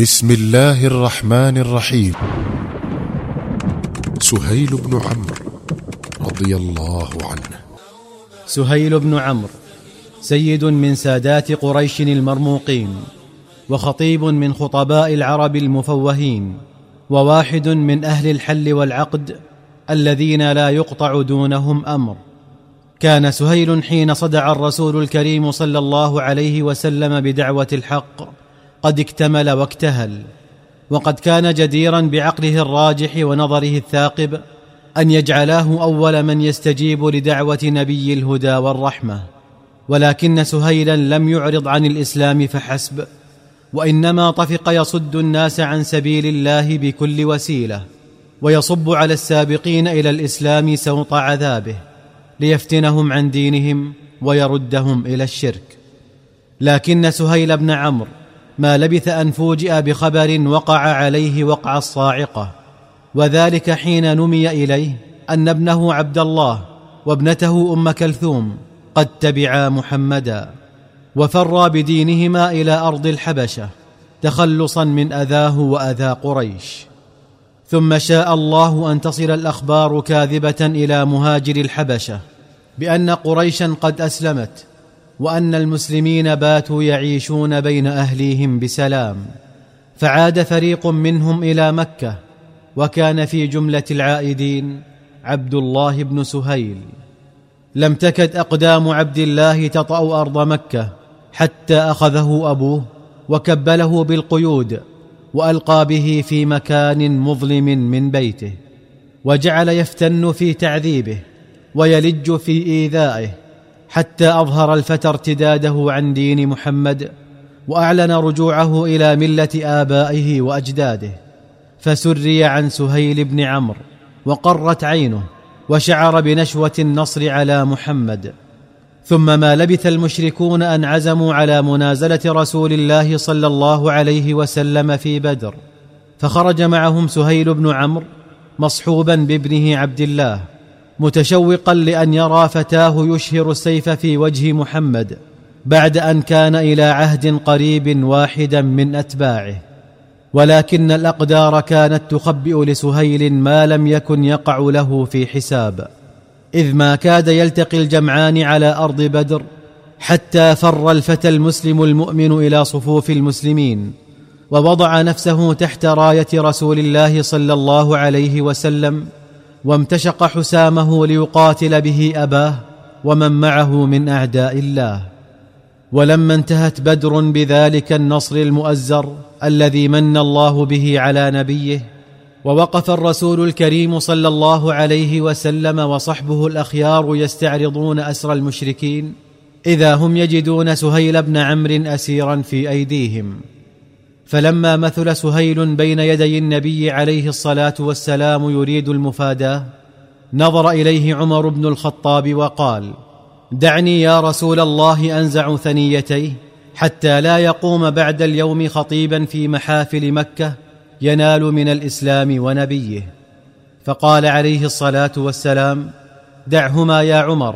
بسم الله الرحمن الرحيم سهيل بن عمرو رضي الله عنه سهيل بن عمرو سيد من سادات قريش المرموقين وخطيب من خطباء العرب المفوهين وواحد من أهل الحل والعقد الذين لا يقطع دونهم أمر كان سهيل حين صدع الرسول الكريم صلى الله عليه وسلم بدعوه الحق قد اكتمل واكتهل وقد كان جديرا بعقله الراجح ونظره الثاقب أن يجعلاه أول من يستجيب لدعوة نبي الهدى والرحمة. ولكن سهيلا لم يعرض عن الإسلام فحسب وإنما طفق يصد الناس عن سبيل الله بكل وسيلة ويصب على السابقين إلى الإسلام سوط عذابه ليفتنهم عن دينهم ويردهم إلى الشرك. لكن سهيل بن عمرو ما لبث أن فوجئ بخبر وقع عليه وقع الصاعقة. وذلك حين نمي إليه أن ابنه عبد الله وابنته أم كلثوم قد تبعا محمدا وفرا بدينهما إلى أرض الحبشة تخلصا من أذاه واذى قريش. ثم شاء الله أن تصل الأخبار كاذبة إلى مهاجر الحبشة بأن قريشا قد أسلمت وأن المسلمين باتوا يعيشون بين أهليهم بسلام فعاد فريق منهم إلى مكة وكان في جملة العائدين عبد الله بن سهيل. لم تكد أقدام عبد الله تطأ أرض مكة حتى أخذه أبوه وكبله بالقيود وألقى به في مكان مظلم من بيته وجعل يفتن في تعذيبه ويلج في إيذائه. حتى أظهر الفتى ارتداده عن دين محمد وأعلن رجوعه إلى ملة آبائه وأجداده. فسري عن سهيل بن عمرو وقرت عينه وشعر بنشوة النصر على محمد. ثم ما لبث المشركون أن عزموا على منازلة رسول الله صلى الله عليه وسلم في بدر. فخرج معهم سهيل بن عمرو مصحوبا بابنه عبد الله. متشوقا لأن يرى فتاه يشهر السيف في وجه محمد بعد أن كان إلى عهد قريب واحدا من أتباعه. ولكن الأقدار كانت تخبئ لسهيل ما لم يكن يقع له في حساب. إذ ما كاد يلتقي الجمعان على أرض بدر حتى فر الفتى المسلم المؤمن إلى صفوف المسلمين ووضع نفسه تحت راية رسول الله صلى الله عليه وسلم وامتشق حسامه ليقاتل به أباه ومن معه من أعداء الله. ولما انتهت بدر بذلك النصر المؤزر الذي من الله به على نبيه ووقف الرسول الكريم صلى الله عليه وسلم وصحبه الأخيار يستعرضون أسر المشركين إذا هم يجدون سهيل بن عمرو أسيرا في أيديهم. فلما مثل سهيل بين يدي النبي عليه الصلاة والسلام يريد المفاداه نظر إليه عمر بن الخطاب وقال دعني يا رسول الله أنزع ثنيتيه حتى لا يقوم بعد اليوم خطيبا في محافل مكة ينال من الإسلام ونبيه. فقال عليه الصلاة والسلام دعهما يا عمر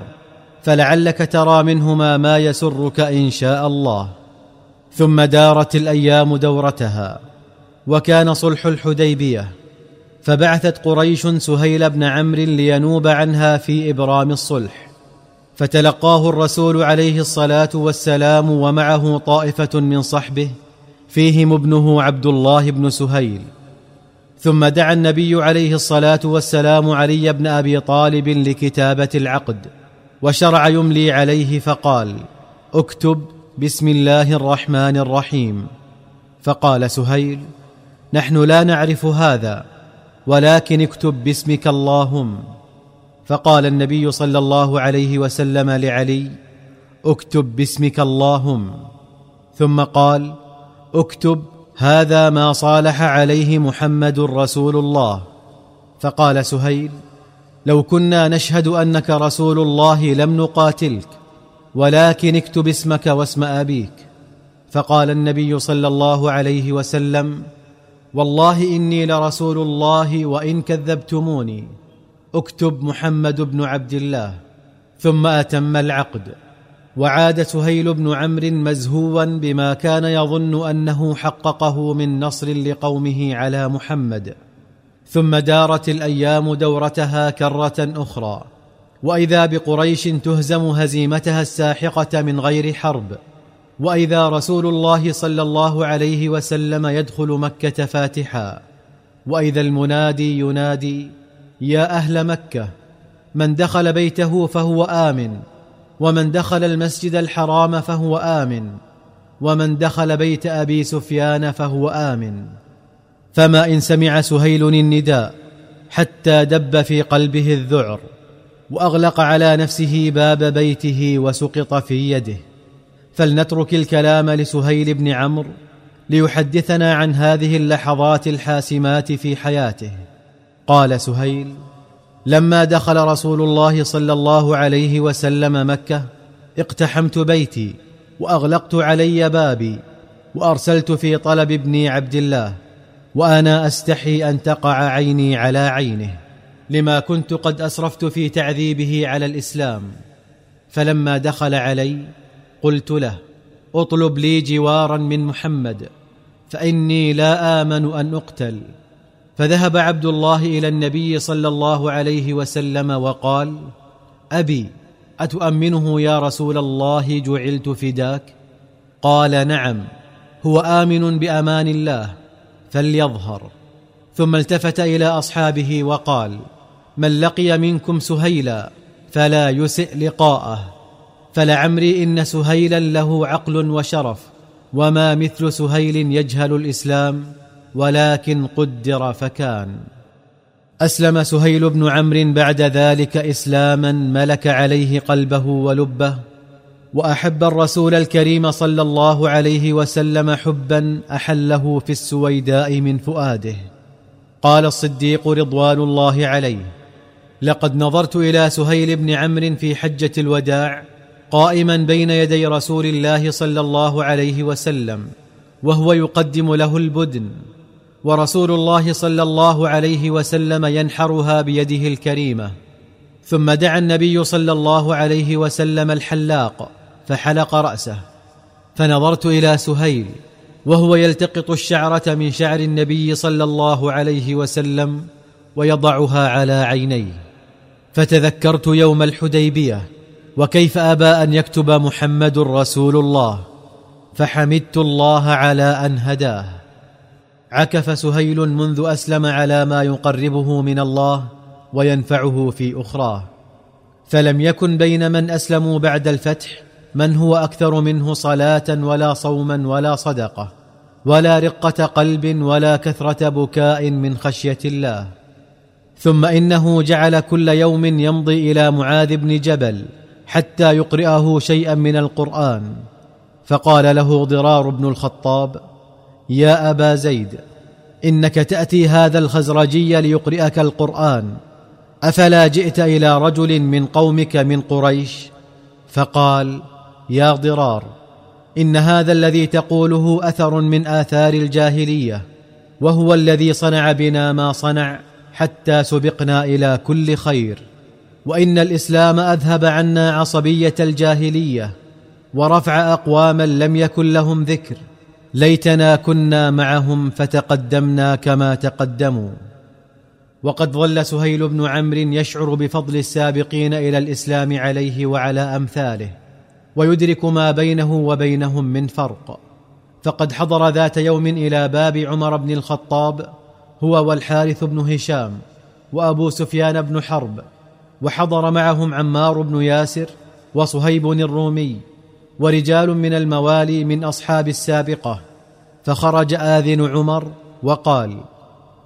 فلعلك ترى منهما ما يسرك إن شاء الله. ثم دارت الأيام دورتها وكان صلح الحديبية فبعثت قريش سهيل بن عمرو لينوب عنها في إبرام الصلح فتلقاه الرسول عليه الصلاة والسلام ومعه طائفة من صحبه فيهم ابنه عبد الله بن سهيل ثم دعا النبي عليه الصلاة والسلام علي بن أبي طالب لكتابة العقد وشرع يملي عليه فقال اكتب بسم الله الرحمن الرحيم. فقال سهيل نحن لا نعرف هذا ولكن اكتب باسمك اللهم. فقال النبي صلى الله عليه وسلم لعلي اكتب باسمك اللهم. ثم قال اكتب هذا ما صالح عليه محمد رسول الله. فقال سهيل لو كنا نشهد أنك رسول الله لم نقاتلك. ولكن اكتب اسمك واسم آبيك. فقال النبي صلى الله عليه وسلم والله إني لرسول الله وإن كذبتموني. اكتب محمد بن عبد الله. ثم أتم العقد. وعاد سهيل بن عمرو مزهوا بما كان يظن أنه حققه من نصر لقومه على محمد. ثم دارت الأيام دورتها كرة أخرى. وإذا بقريش تهزم هزيمتها الساحقة من غير حرب وإذا رسول الله صلى الله عليه وسلم يدخل مكة فاتحا وإذا المنادي ينادي يا أهل مكة من دخل بيته فهو آمن ومن دخل المسجد الحرام فهو آمن ومن دخل بيت أبي سفيان فهو آمن. فما إن سمع سهيل النداء حتى دب في قلبه الذعر. وأغلق على نفسه باب بيته وسقط في يده. فلنترك الكلام لسهيل بن عمرو ليحدثنا عن هذه اللحظات الحاسمات في حياته. قال سهيل لما دخل رسول الله صلى الله عليه وسلم مكة اقتحمت بيتي وأغلقت علي بابي وأرسلت في طلب ابني عبد الله وأنا أستحي أن تقع عيني على عينه. لما كنت قد أسرفت في تعذيبه على الإسلام. فلما دخل علي قلت له اطلب لي جوارا من محمد فإني لا آمن أن أقتل. فذهب عبد الله إلى النبي صلى الله عليه وسلم وقال أبي أتؤمنه يا رسول الله جعلت فداك؟ قال نعم هو آمن بأمان الله فليظهر. ثم التفت إلى أصحابه وقال من لقي منكم سهيلا فلا يسئ لقاءه. فلعمري إن سهيلا له عقل وشرف وما مثل سهيل يجهل الإسلام ولكن قدر فكان. أسلم سهيل بن عمرو بعد ذلك إسلاما ملك عليه قلبه ولبه وأحب الرسول الكريم صلى الله عليه وسلم حبا أحله في السويداء من فؤاده. قال الصديق رضوان الله عليه لقد نظرت إلى سهيل بن عمرو في حجة الوداع قائما بين يدي رسول الله صلى الله عليه وسلم وهو يقدم له البدن ورسول الله صلى الله عليه وسلم ينحرها بيده الكريمة. ثم دعا النبي صلى الله عليه وسلم الحلاق فحلق رأسه. فنظرت إلى سهيل وهو يلتقط الشعرة من شعر النبي صلى الله عليه وسلم ويضعها على عينيه. فتذكرت يوم الحديبية وكيف أبى أن يكتب محمد رسول الله فحمدت الله على أن هداه. عكف سهيل منذ أسلم على ما يقربه من الله وينفعه في أخراه. فلم يكن بين من أسلموا بعد الفتح من هو أكثر منه صلاة ولا صوما ولا صدقة ولا رقة قلب ولا كثرة بكاء من خشية الله. ثم إنه جعل كل يوم يمضي إلى معاذ بن جبل حتى يقرئه شيئا من القرآن. فقال له ضرار بن الخطاب يا أبا زيد إنك تأتي هذا الخزرجي ليقرئك القرآن أفلا جئت إلى رجل من قومك من قريش؟ فقال يا ضرار إن هذا الذي تقوله أثر من آثار الجاهلية وهو الذي صنع بنا ما صنع. حتى سبقنا إلى كل خير. وإن الإسلام أذهب عنا عصبية الجاهلية ورفع أقواما لم يكن لهم ذكر. ليتنا كنا معهم فتقدمنا كما تقدموا. وقد ظل سهيل بن عمرو يشعر بفضل السابقين إلى الإسلام عليه وعلى أمثاله ويدرك ما بينه وبينهم من فرق. فقد حضر ذات يوم إلى باب عمر بن الخطاب هو والحارث بن هشام وأبو سفيان بن حرب وحضر معهم عمار بن ياسر وصهيب الرومي ورجال من الموالي من أصحاب السابقة. فخرج آذن عمر وقال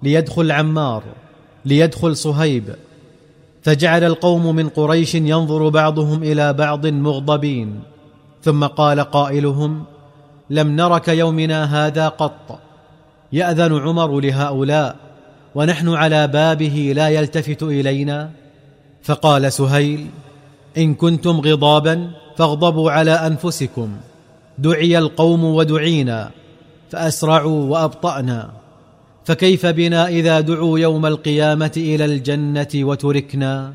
ليدخل عمار ليدخل صهيب فجعل القوم من قريش ينظر بعضهم إلى بعض مغضبين ثم قال قائلهم لم نرك يومنا هذا قط يأذن عمر لهؤلاء ونحن على بابه لا يلتفت إلينا؟ فقال سهيل إن كنتم غضابا فاغضبوا على أنفسكم. دعي القوم ودعينا فأسرعوا وأبطأنا. فكيف بنا إذا دعوا يوم القيامة إلى الجنة وتركنا؟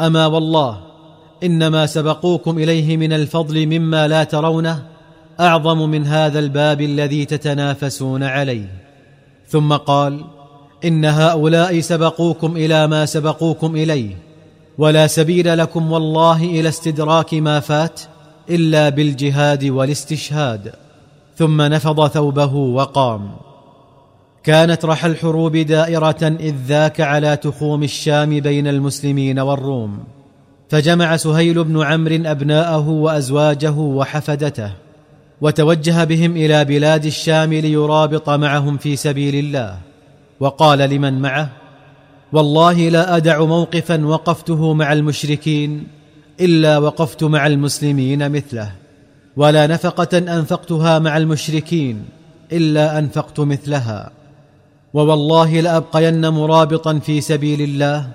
أما والله إنما سبقوكم إليه من الفضل مما لا ترونه أعظم من هذا الباب الذي تتنافسون عليه. ثم قال إن هؤلاء سبقوكم إلى ما سبقوكم إليه ولا سبيل لكم والله إلى استدراك ما فات إلا بالجهاد والاستشهاد. ثم نفض ثوبه وقام. كانت رحى الحروب دائرة إذ ذاك على تخوم الشام بين المسلمين والروم. فجمع سهيل بن عمرو أبناءه وأزواجه وحفدته. وتوجه بهم إلى بلاد الشام ليرابط معهم في سبيل الله. وقال لمن معه والله لا أدع موقفا وقفته مع المشركين إلا وقفت مع المسلمين مثله ولا نفقة أنفقتها مع المشركين إلا أنفقت مثلها. ووالله لأبقين مرابطا في سبيل الله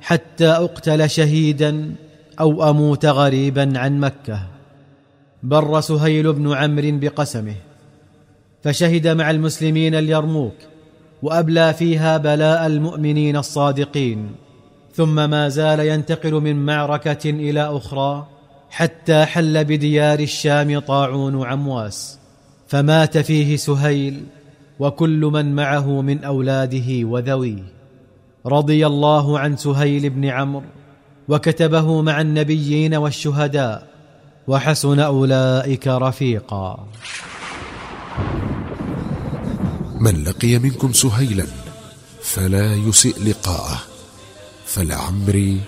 حتى أقتل شهيدا أو أموت غريبا عن مكة. بر سهيل بن عمرو بقسمه فشهد مع المسلمين اليرموك وأبلى فيها بلاء المؤمنين الصادقين ثم ما زال ينتقل من معركة إلى أخرى حتى حل بديار الشام طاعون عمواس فمات فيه سهيل وكل من معه من أولاده وذويه. رضي الله عن سهيل بن عمرو وكتبه مع النبيين والشهداء وحسن أولئك رفيقا. من لقي منكم سهيلا فلا يسئ لقاءه. فلعمري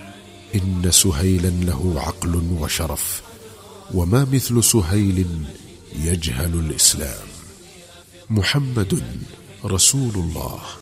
إن سهيلا له عقل وشرف وما مثل سهيل يجهل الإسلام. محمد رسول الله.